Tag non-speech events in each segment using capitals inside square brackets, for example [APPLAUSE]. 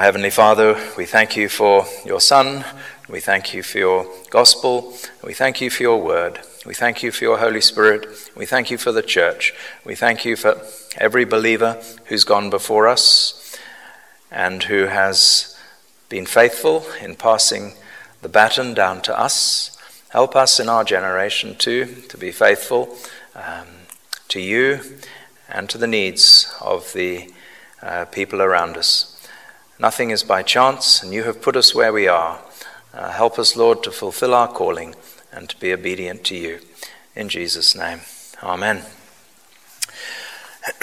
Our Heavenly Father, we thank you for your Son. We thank you for your gospel. We thank you for your word. We thank you for your Holy Spirit. We thank you for the church. We thank you for every believer who's gone before us and who has been faithful in passing the baton down to us. Help us in our generation too to be faithful um, to you and to the needs of the uh, people around us. Nothing is by chance, and you have put us where we are. Uh, help us, Lord, to fulfill our calling and to be obedient to you. In Jesus' name, Amen.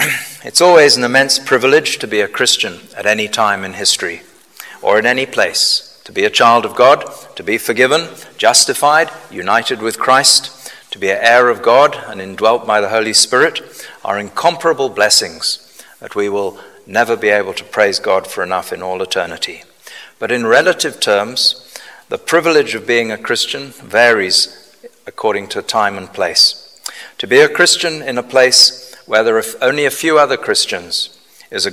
[CLEARS THROAT] it's always an immense privilege to be a Christian at any time in history or in any place. To be a child of God, to be forgiven, justified, united with Christ, to be an heir of God and indwelt by the Holy Spirit are incomparable blessings that we will never be able to praise God for enough in all eternity. But in relative terms, the privilege of being a Christian varies according to time and place. To be a Christian in a place where there are only a few other Christians is a,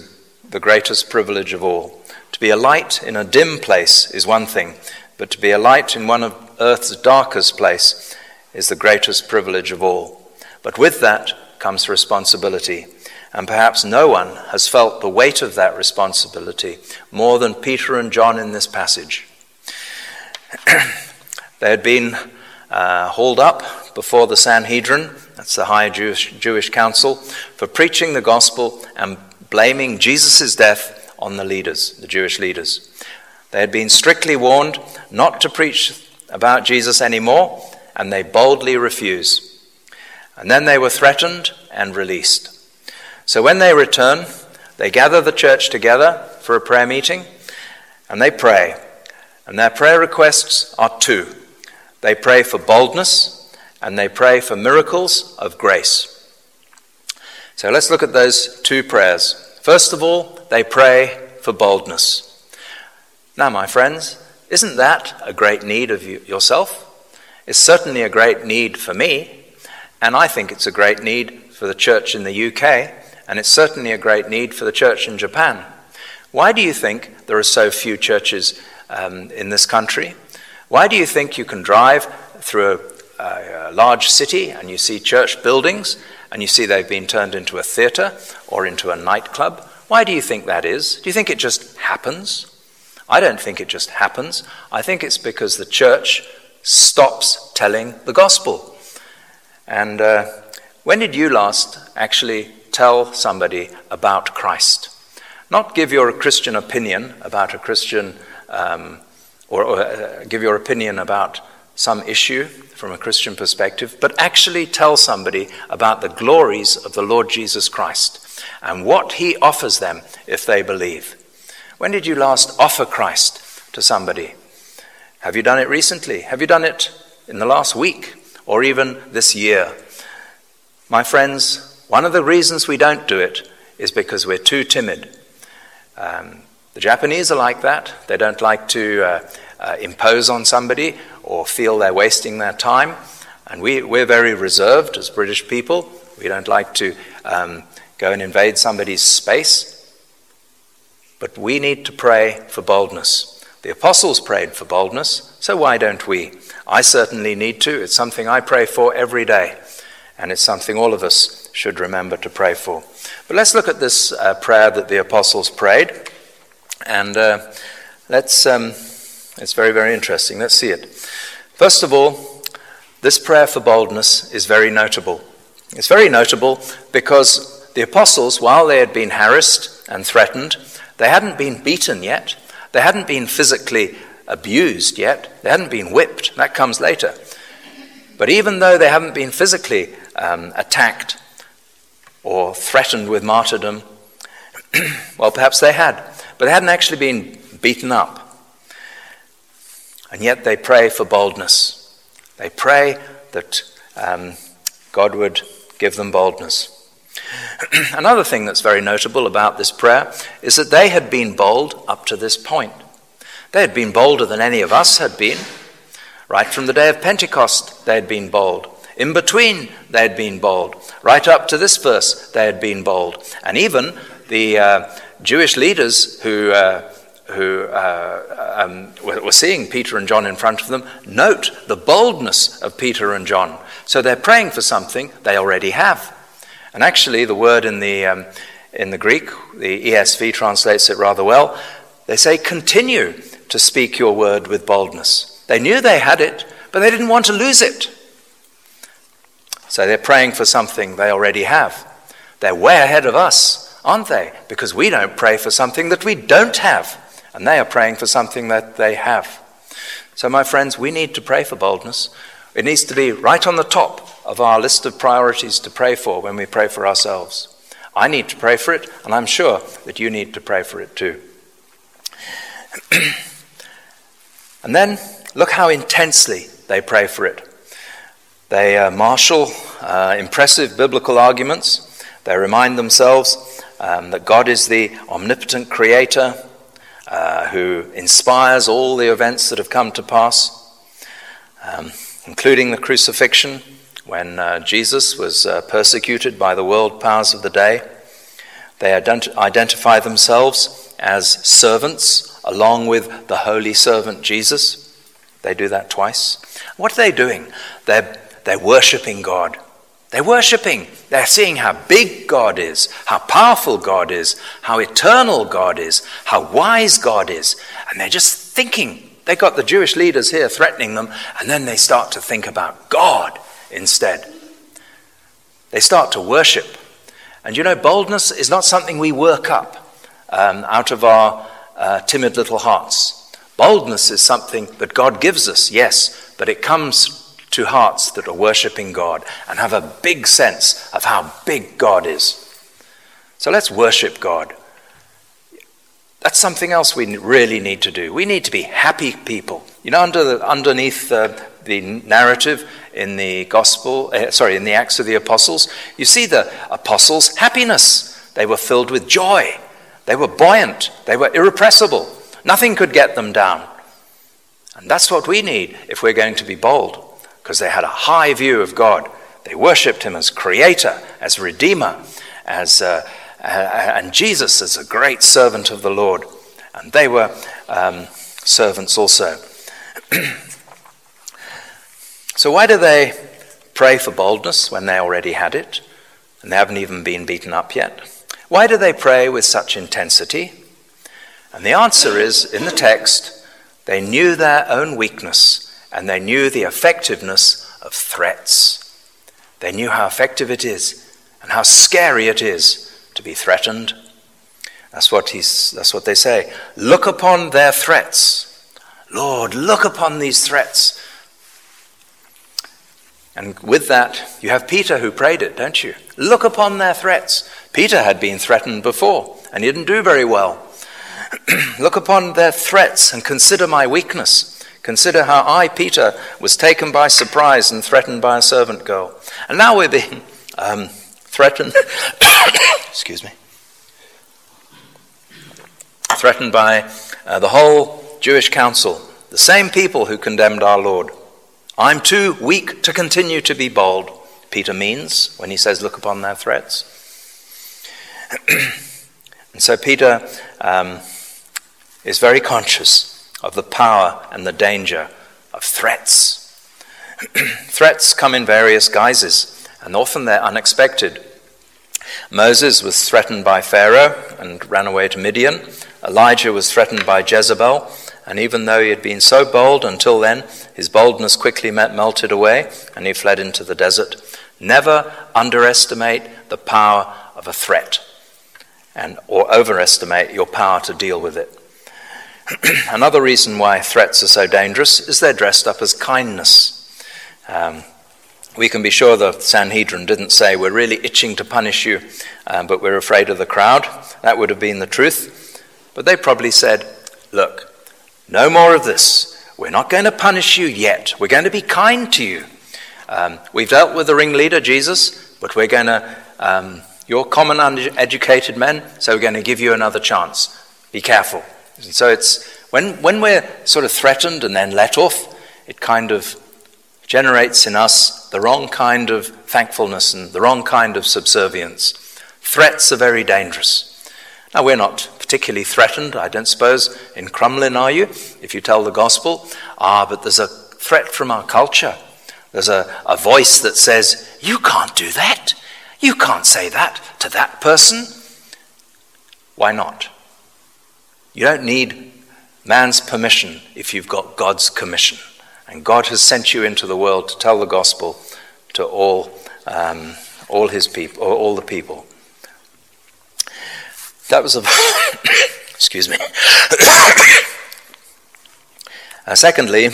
the greatest privilege of all. To be a light in a dim place is one thing, but to be a light in one of earth's darkest place is the greatest privilege of all. But with that comes responsibility. And perhaps no one has felt the weight of that responsibility more than Peter and John in this passage. [CLEARS THROAT] they had been uh, hauled up before the Sanhedrin, that's the high Jewish, Jewish council, for preaching the gospel and blaming Jesus' death on the leaders, the Jewish leaders. They had been strictly warned not to preach about Jesus anymore, and they boldly refuse. And then they were threatened and released. So when they return, they gather the church together for a prayer meeting, and they pray. And their prayer requests are two they pray for boldness and they pray for miracles of grace. So let's look at those two prayers. First of all, they pray for boldness. Now, my friends, isn't that a great need of you, yourself? It's certainly a great need for me, and I think it's a great need for the church in the UK, and it's certainly a great need for the church in Japan. Why do you think there are so few churches um, in this country. Why do you think you can drive through a, a, large city and you see church buildings and you see they've been turned into a theatre or into a nightclub? Why do you think that is? Do you think it just happens? I don't think it just happens. I think it's because the church stops telling the gospel. And uh, when did you last actually tell somebody about Christ? Not give your Christian opinion about a Christian um, or, or uh, give your opinion about some issue from a Christian perspective, but actually tell somebody about the glories of the Lord Jesus Christ and what he offers them if they believe. When did you last offer Christ to somebody? Have you done it recently? Have you done it in the last week or even this year? My friends, one of the reasons we don't do it is because we're too timid. Um, the Japanese are like that. They don't like to uh, uh, impose on somebody or feel they're wasting their time. And we, we're very reserved as British people. We don't like to um, go and invade somebody's space. But we need to pray for boldness. The apostles prayed for boldness, so why don't we? I certainly need to. It's something I pray for every day, and it's something all of us should remember to pray for. But let's look at this uh, prayer that the apostles prayed. And uh, let's, um, it's very, very interesting. Let's see it. First of all, this prayer for boldness is very notable. It's very notable because the apostles, while they had been harassed and threatened, they hadn't been beaten yet. They hadn't been physically abused yet. They hadn't been whipped. That comes later. But even though they haven't been physically um, attacked or threatened with martyrdom, [CLEARS THROAT] well, perhaps they had. But they hadn't actually been beaten up. And yet they pray for boldness. They pray that um, God would give them boldness. [CLEARS THROAT] Another thing that's very notable about this prayer is that they had been bold up to this point. They had been bolder than any of us had been. Right from the day of Pentecost, they had been bold. In between, they had been bold. Right up to this verse, they had been bold. And even the, uh, Jewish leaders who uh, who uh, um, were seeing Peter and John in front of them note the boldness of Peter and John. So they're praying for something they already have. And actually, the word in the, um, in the Greek, the ESV translates it rather well. They say, continue to speak your word with boldness. They knew they had it, but they didn't want to lose it. So they're praying for something they already have. They're way ahead of us, aren't they? Because we don't pray for something that we don't have and they are praying for something that they have. So, my friends, we need to pray for boldness. It needs to be right on the top of our list of priorities to pray for when we pray for ourselves. I need to pray for it, and I'm sure that you need to pray for it too. [CLEARS THROAT] and then look how intensely they pray for it. They uh, marshal uh, impressive biblical arguments. They remind themselves um, that God is the omnipotent creator, uh, who inspires all the events that have come to pass, um, including the crucifixion when uh, Jesus was uh, persecuted by the world powers of the day. They ident- identify themselves as servants along with the holy servant Jesus. They do that twice. What are they doing? They're, they're worshipping God. They're worshipping. They're seeing how big God is, how powerful God is, how eternal God is, how wise God is. And they're just thinking. They got the Jewish leaders here threatening them, and then they start to think about God instead. They start to worship. And you know, boldness is not something we work up um, out of our uh, timid little hearts. Boldness is something that God gives us, yes, but it comes to hearts that are worshipping God and have a big sense of how big God is. So let's worship God. That's something else we really need to do. We need to be happy people. You know, under the, underneath the, the narrative in the Gospel, uh, sorry, in the Acts of the Apostles, you see the apostles' happiness. They were filled with joy. They were buoyant. They were irrepressible. Nothing could get them down. And that's what we need if we're going to be bold because they had a high view of God. They worshipped him as creator, as redeemer, as, uh, and Jesus as a great servant of the Lord. And they were um, servants also. [CLEARS THROAT] so, why do they pray for boldness when they already had it and they haven't even been beaten up yet? Why do they pray with such intensity? And the answer is in the text, they knew their own weakness and they knew the effectiveness of threats. They knew how effective it is and how scary it is to be threatened. That's what, he's, that's what they say. Look upon their threats. Lord, look upon these threats. And with that, you have Peter who prayed it, don't you? Look upon their threats. Peter had been threatened before, and he didn't do very well. [CLEARS THROAT] Look upon their threats and consider my weakness. Consider how I, Peter, was taken by surprise and threatened by a servant girl. And now we're being um, threatened, [COUGHS] excuse me, threatened by uh, the whole Jewish council, the same people who condemned our Lord. I'm too weak to continue to be bold, Peter means when he says, Look upon their threats. [COUGHS] and so Peter um, is very conscious of the power and the danger of threats. [CLEARS THROAT] threats come in various guises, and often they're unexpected. Moses was threatened by Pharaoh and ran away to Midian. Elijah was threatened by Jezebel, and even though he had been so bold until then, his boldness quickly melted away and he fled into the desert. Never underestimate the power of a threat and or overestimate your power to deal with it. [CLEARS THROAT] Another reason why threats are so dangerous is they're dressed up as kindness. Um, we can be sure the Sanhedrin didn't say, We're really itching to punish you, um, but we're afraid of the crowd. That would have been the truth. But they probably said, Look, no more of this. We're not going to punish you yet. We're going to be kind to you. Um, we've dealt with the ringleader, Jesus, but we're going to, um, you're common uneducated men, so we're going to give you another chance. Be careful. And so it's when, when we're sort of threatened and then let off, it kind of generates in us the wrong kind of thankfulness and the wrong kind of subservience. Threats are very dangerous. Now, we're not particularly threatened, I don't suppose, in Crumlin, are you, if you tell the gospel? Ah, but there's a threat from our culture. There's a, a voice that says, You can't do that. You can't say that to that person. Why not? You don't need man's permission if you've got God's commission. And God has sent you into the world to tell the gospel to all, um, all his people, all the people. That was a. [COUGHS] excuse me. [COUGHS] uh, secondly,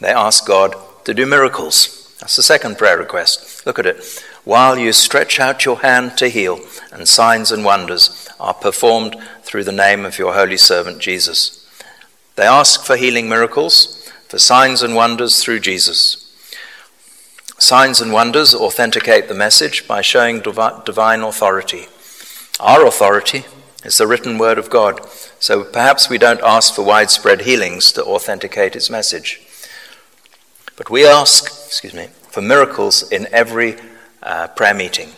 they asked God to do miracles. That's the second prayer request. Look at it. While you stretch out your hand to heal, and signs and wonders are performed through the name of your holy servant Jesus. They ask for healing miracles, for signs and wonders through Jesus. Signs and wonders authenticate the message by showing divine authority. Our authority is the written word of God, so perhaps we don't ask for widespread healings to authenticate its message. But we ask, excuse me, for miracles in every uh, prayer meeting.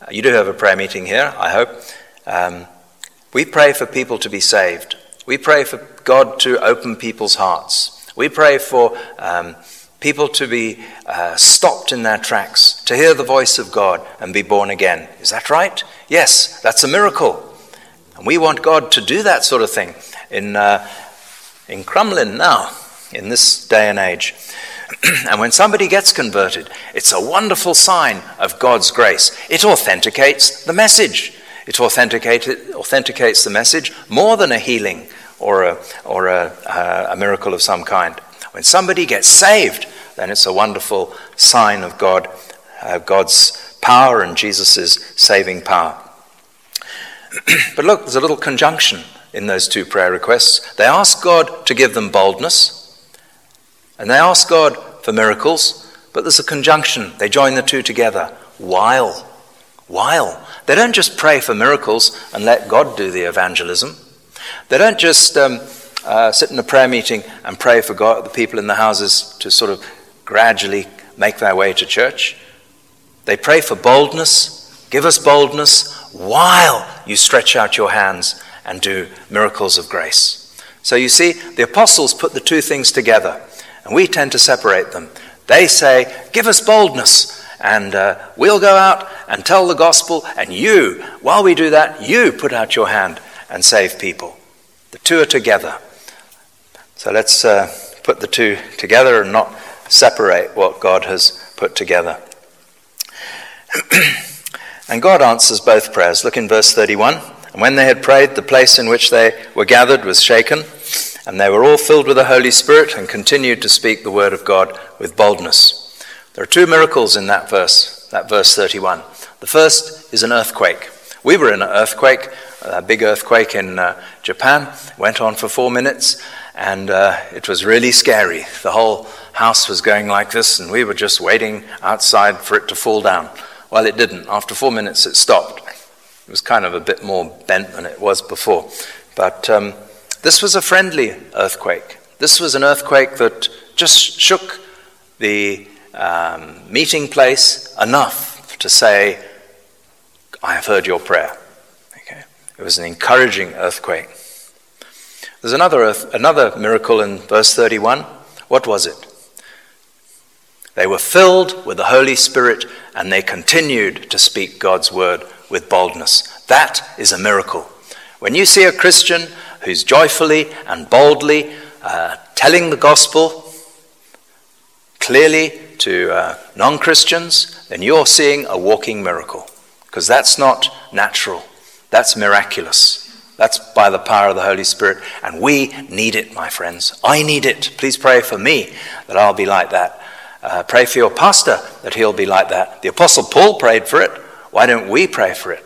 Uh, you do have a prayer meeting here, I hope. Um, we pray for people to be saved. We pray for God to open people's hearts. We pray for um, people to be uh, stopped in their tracks, to hear the voice of God and be born again. Is that right? Yes, that's a miracle. And we want God to do that sort of thing in, uh, in Crumlin now, in this day and age. [CLEARS THROAT] and when somebody gets converted, it's a wonderful sign of God's grace. It authenticates the message. It authenticates the message more than a healing or, a, or a, a miracle of some kind. When somebody gets saved, then it's a wonderful sign of God, uh, God's power and Jesus' saving power. [CLEARS THROAT] but look, there's a little conjunction in those two prayer requests. They ask God to give them boldness, and they ask God for miracles, but there's a conjunction. They join the two together. While. While. They don't just pray for miracles and let God do the evangelism. They don't just um, uh, sit in a prayer meeting and pray for God, the people in the houses to sort of gradually make their way to church. They pray for boldness. Give us boldness while you stretch out your hands and do miracles of grace. So you see, the apostles put the two things together, and we tend to separate them. They say, Give us boldness, and uh, we'll go out and tell the gospel, and you, while we do that, you put out your hand and save people. The two are together. So let's uh, put the two together and not separate what God has put together. [CLEARS THROAT] And God answers both prayers. Look in verse 31. And when they had prayed, the place in which they were gathered was shaken, and they were all filled with the Holy Spirit and continued to speak the word of God with boldness. There are two miracles in that verse, that verse 31. The first is an earthquake. We were in an earthquake, a big earthquake in uh, Japan, went on for four minutes, and uh, it was really scary. The whole house was going like this, and we were just waiting outside for it to fall down. Well, it didn't. After four minutes, it stopped. It was kind of a bit more bent than it was before. But um, this was a friendly earthquake. This was an earthquake that just shook the um, meeting place enough to say, I have heard your prayer. Okay? It was an encouraging earthquake. There's another, earth, another miracle in verse 31. What was it? They were filled with the Holy Spirit and they continued to speak God's word with boldness. That is a miracle. When you see a Christian who's joyfully and boldly uh, telling the gospel clearly to uh, non Christians, then you're seeing a walking miracle. Because that's not natural, that's miraculous. That's by the power of the Holy Spirit. And we need it, my friends. I need it. Please pray for me that I'll be like that. Uh, pray for your pastor that he'll be like that. The Apostle Paul prayed for it. Why don't we pray for it?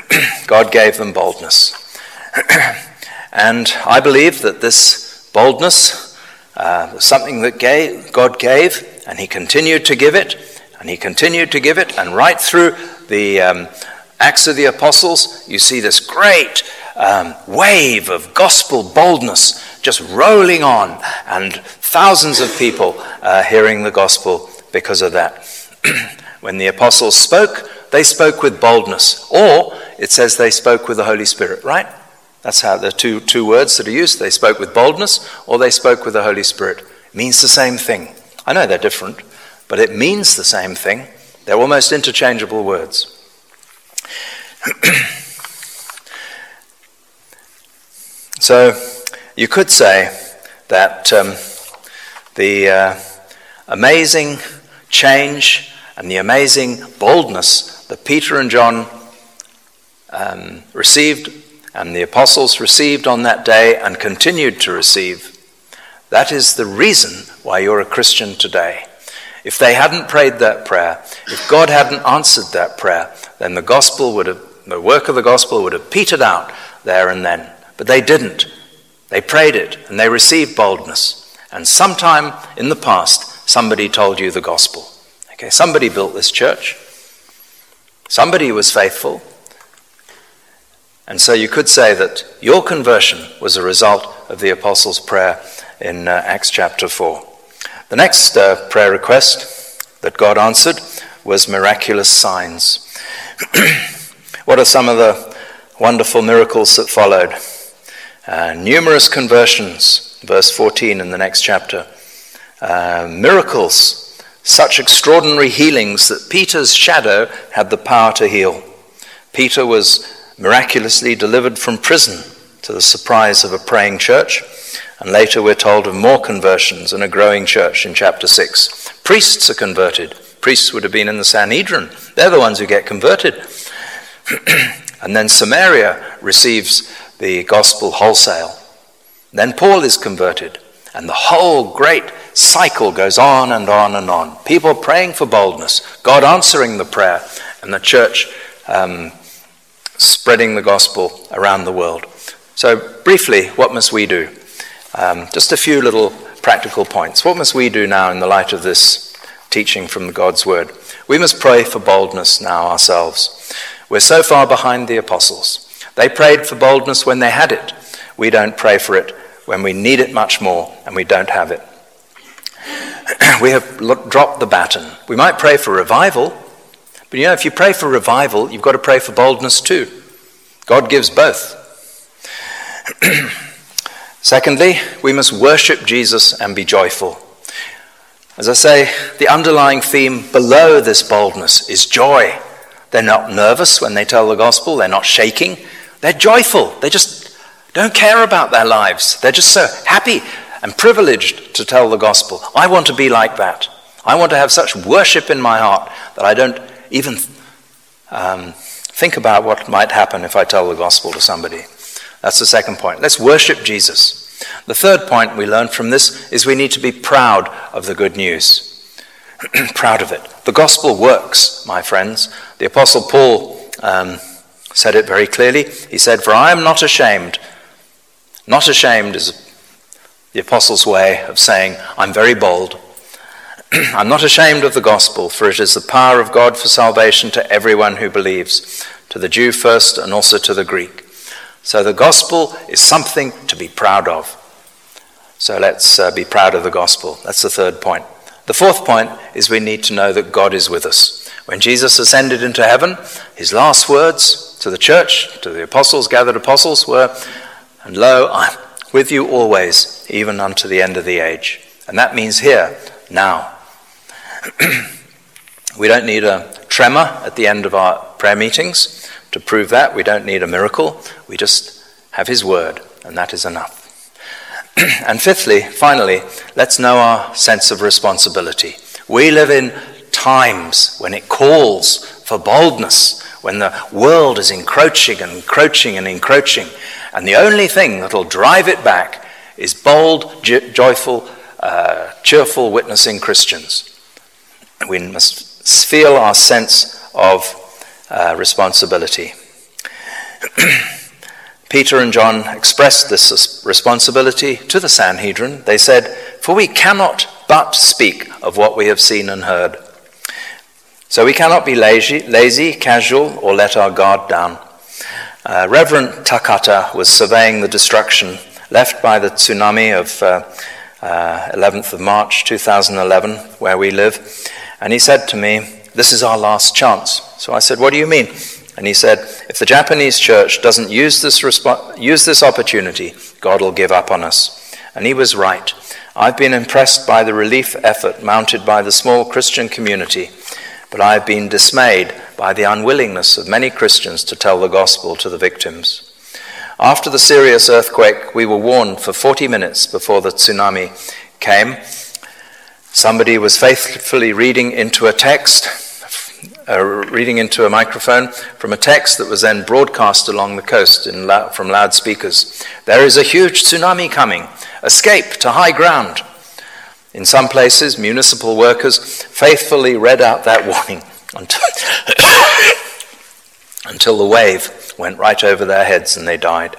[CLEARS THROAT] God gave them boldness. [CLEARS THROAT] and I believe that this boldness uh, something that gave, God gave, and He continued to give it, and He continued to give it, and right through the um, Acts of the Apostles, you see this great um, wave of gospel boldness just rolling on, and thousands of people uh, hearing the gospel because of that. [CLEARS THROAT] when the apostles spoke, they spoke with boldness. Or, it says they spoke with the Holy Spirit, right? That's how the two, two words that are used. They spoke with boldness or they spoke with the Holy Spirit. It means the same thing. I know they're different, but it means the same thing. They're almost interchangeable words. [CLEARS THROAT] so you could say that um, the uh, amazing change and the amazing boldness that Peter and John um, received and the apostles received on that day and continued to receive, that is the reason why you're a Christian today. If they hadn't prayed that prayer, if God hadn't answered that prayer, then the gospel would have, the work of the gospel would have petered out there and then. But they didn't. They prayed it and they received boldness. And sometime in the past, somebody told you the gospel. Okay, somebody built this church. Somebody was faithful. And so you could say that your conversion was a result of the apostles' prayer in uh, Acts chapter 4. The next uh, prayer request that God answered was miraculous signs. [CLEARS THROAT] what are some of the wonderful miracles that followed? Uh, numerous conversions, verse 14 in the next chapter. Uh, miracles, such extraordinary healings that Peter's shadow had the power to heal. Peter was miraculously delivered from prison to the surprise of a praying church. And later we're told of more conversions and a growing church in chapter 6. Priests are converted. Priests would have been in the Sanhedrin. They're the ones who get converted. [CLEARS THROAT] and then Samaria receives the gospel wholesale. Then Paul is converted. And the whole great cycle goes on and on and on. People praying for boldness, God answering the prayer, and the church um, spreading the gospel around the world. So, briefly, what must we do? Um, just a few little practical points. What must we do now in the light of this teaching from God's Word? We must pray for boldness now ourselves. We're so far behind the apostles. They prayed for boldness when they had it. We don't pray for it when we need it much more and we don't have it. [CLEARS THROAT] we have dropped the baton. We might pray for revival, but you know, if you pray for revival, you've got to pray for boldness too. God gives both. [CLEARS THROAT] Secondly, we must worship Jesus and be joyful. As I say, the underlying theme below this boldness is joy. They're not nervous when they tell the gospel, they're not shaking, they're joyful. They just don't care about their lives. They're just so happy and privileged to tell the gospel. I want to be like that. I want to have such worship in my heart that I don't even um, think about what might happen if I tell the gospel to somebody. That's the second point. Let's worship Jesus. The third point we learn from this is we need to be proud of the good news. [CLEARS THROAT] proud of it. The gospel works, my friends. The Apostle Paul um, said it very clearly. He said, For I am not ashamed. Not ashamed is the Apostle's way of saying, I'm very bold. [CLEARS THROAT] I'm not ashamed of the gospel, for it is the power of God for salvation to everyone who believes, to the Jew first and also to the Greek. So the gospel is something to be proud of. So let's uh, be proud of the gospel. That's the third point. The fourth point is we need to know that God is with us. When Jesus ascended into heaven, his last words to the church, to the apostles, gathered apostles, were, And lo, I'm with you always, even unto the end of the age. And that means here, now. [CLEARS THROAT] we don't need a tremor at the end of our prayer meetings to prove that. We don't need a miracle. We just have His word, and that is enough. [CLEARS THROAT] and fifthly, finally, let's know our sense of responsibility. We live in times when it calls for boldness, when the world is encroaching and encroaching and encroaching, and the only thing that'll drive it back is bold, joyful, uh, cheerful witnessing Christians. We must feel our sense of uh, responsibility. [CLEARS THROAT] Peter and John expressed this responsibility to the Sanhedrin. They said, For we cannot but speak of what we have seen and heard. So we cannot be lazy, lazy casual, or let our guard down. Uh, Reverend Takata was surveying the destruction left by the tsunami of uh, uh, 11th of March 2011, where we live. And he said to me, This is our last chance. So I said, What do you mean? And he said, If the Japanese church doesn't use this, respo- use this opportunity, God will give up on us. And he was right. I've been impressed by the relief effort mounted by the small Christian community, but I have been dismayed by the unwillingness of many Christians to tell the gospel to the victims. After the serious earthquake, we were warned for 40 minutes before the tsunami came. Somebody was faithfully reading into a text, uh, reading into a microphone from a text that was then broadcast along the coast la- from loudspeakers. There is a huge tsunami coming. Escape to high ground. In some places, municipal workers faithfully read out that [LAUGHS] warning until, [COUGHS] until the wave went right over their heads and they died.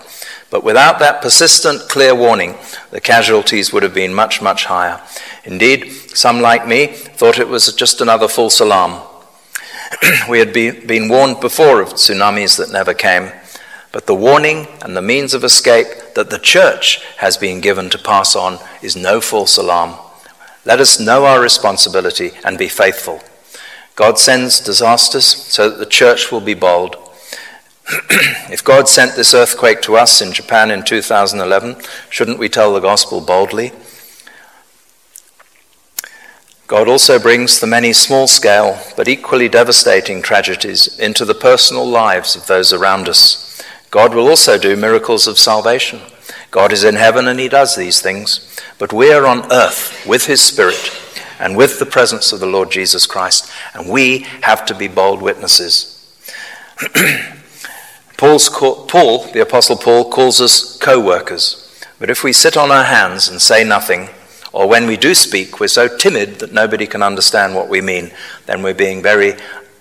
But without that persistent, clear warning, the casualties would have been much, much higher. Indeed, some like me thought it was just another false alarm. [CLEARS THROAT] we had be, been warned before of tsunamis that never came, but the warning and the means of escape that the church has been given to pass on is no false alarm. Let us know our responsibility and be faithful. God sends disasters so that the church will be bold. [CLEARS THROAT] if God sent this earthquake to us in Japan in 2011, shouldn't we tell the gospel boldly? God also brings the many small scale but equally devastating tragedies into the personal lives of those around us. God will also do miracles of salvation. God is in heaven and he does these things, but we are on earth with his Spirit and with the presence of the Lord Jesus Christ, and we have to be bold witnesses. [CLEARS THROAT] Paul's, Paul, the Apostle Paul, calls us co workers. But if we sit on our hands and say nothing, or when we do speak, we're so timid that nobody can understand what we mean, then we're being very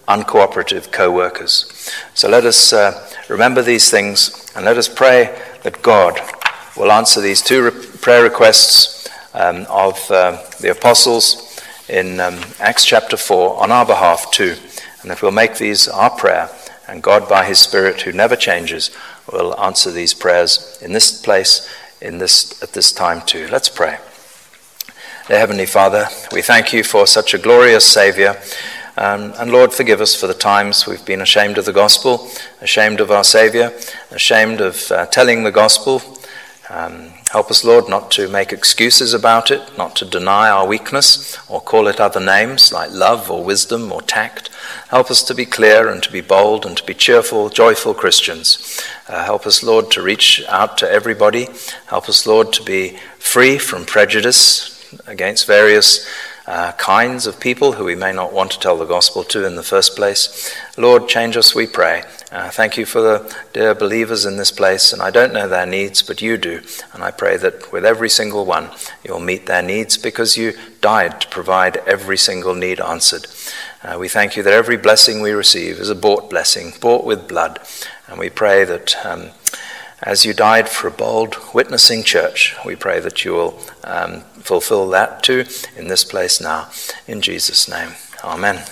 uncooperative co workers. So let us uh, remember these things and let us pray that God will answer these two re- prayer requests um, of uh, the apostles in um, Acts chapter 4 on our behalf too. And if we'll make these our prayer, and God, by His Spirit, who never changes, will answer these prayers in this place, in this, at this time too. Let's pray. Dear Heavenly Father, we thank you for such a glorious Saviour. Um, and Lord, forgive us for the times we've been ashamed of the gospel, ashamed of our Saviour, ashamed of uh, telling the gospel. Um, help us, Lord, not to make excuses about it, not to deny our weakness or call it other names like love or wisdom or tact. Help us to be clear and to be bold and to be cheerful, joyful Christians. Uh, help us, Lord, to reach out to everybody. Help us, Lord, to be free from prejudice, against various uh, kinds of people who we may not want to tell the gospel to in the first place. Lord, change us, we pray. Uh, thank you for the dear believers in this place, and I don't know their needs, but you do. And I pray that with every single one, you'll meet their needs because you died to provide every single need answered. Uh, we thank you that every blessing we receive is a bought blessing, bought with blood. And we pray that. Um, as you died for a bold witnessing church, we pray that you will um, fulfill that too in this place now. In Jesus' name, amen.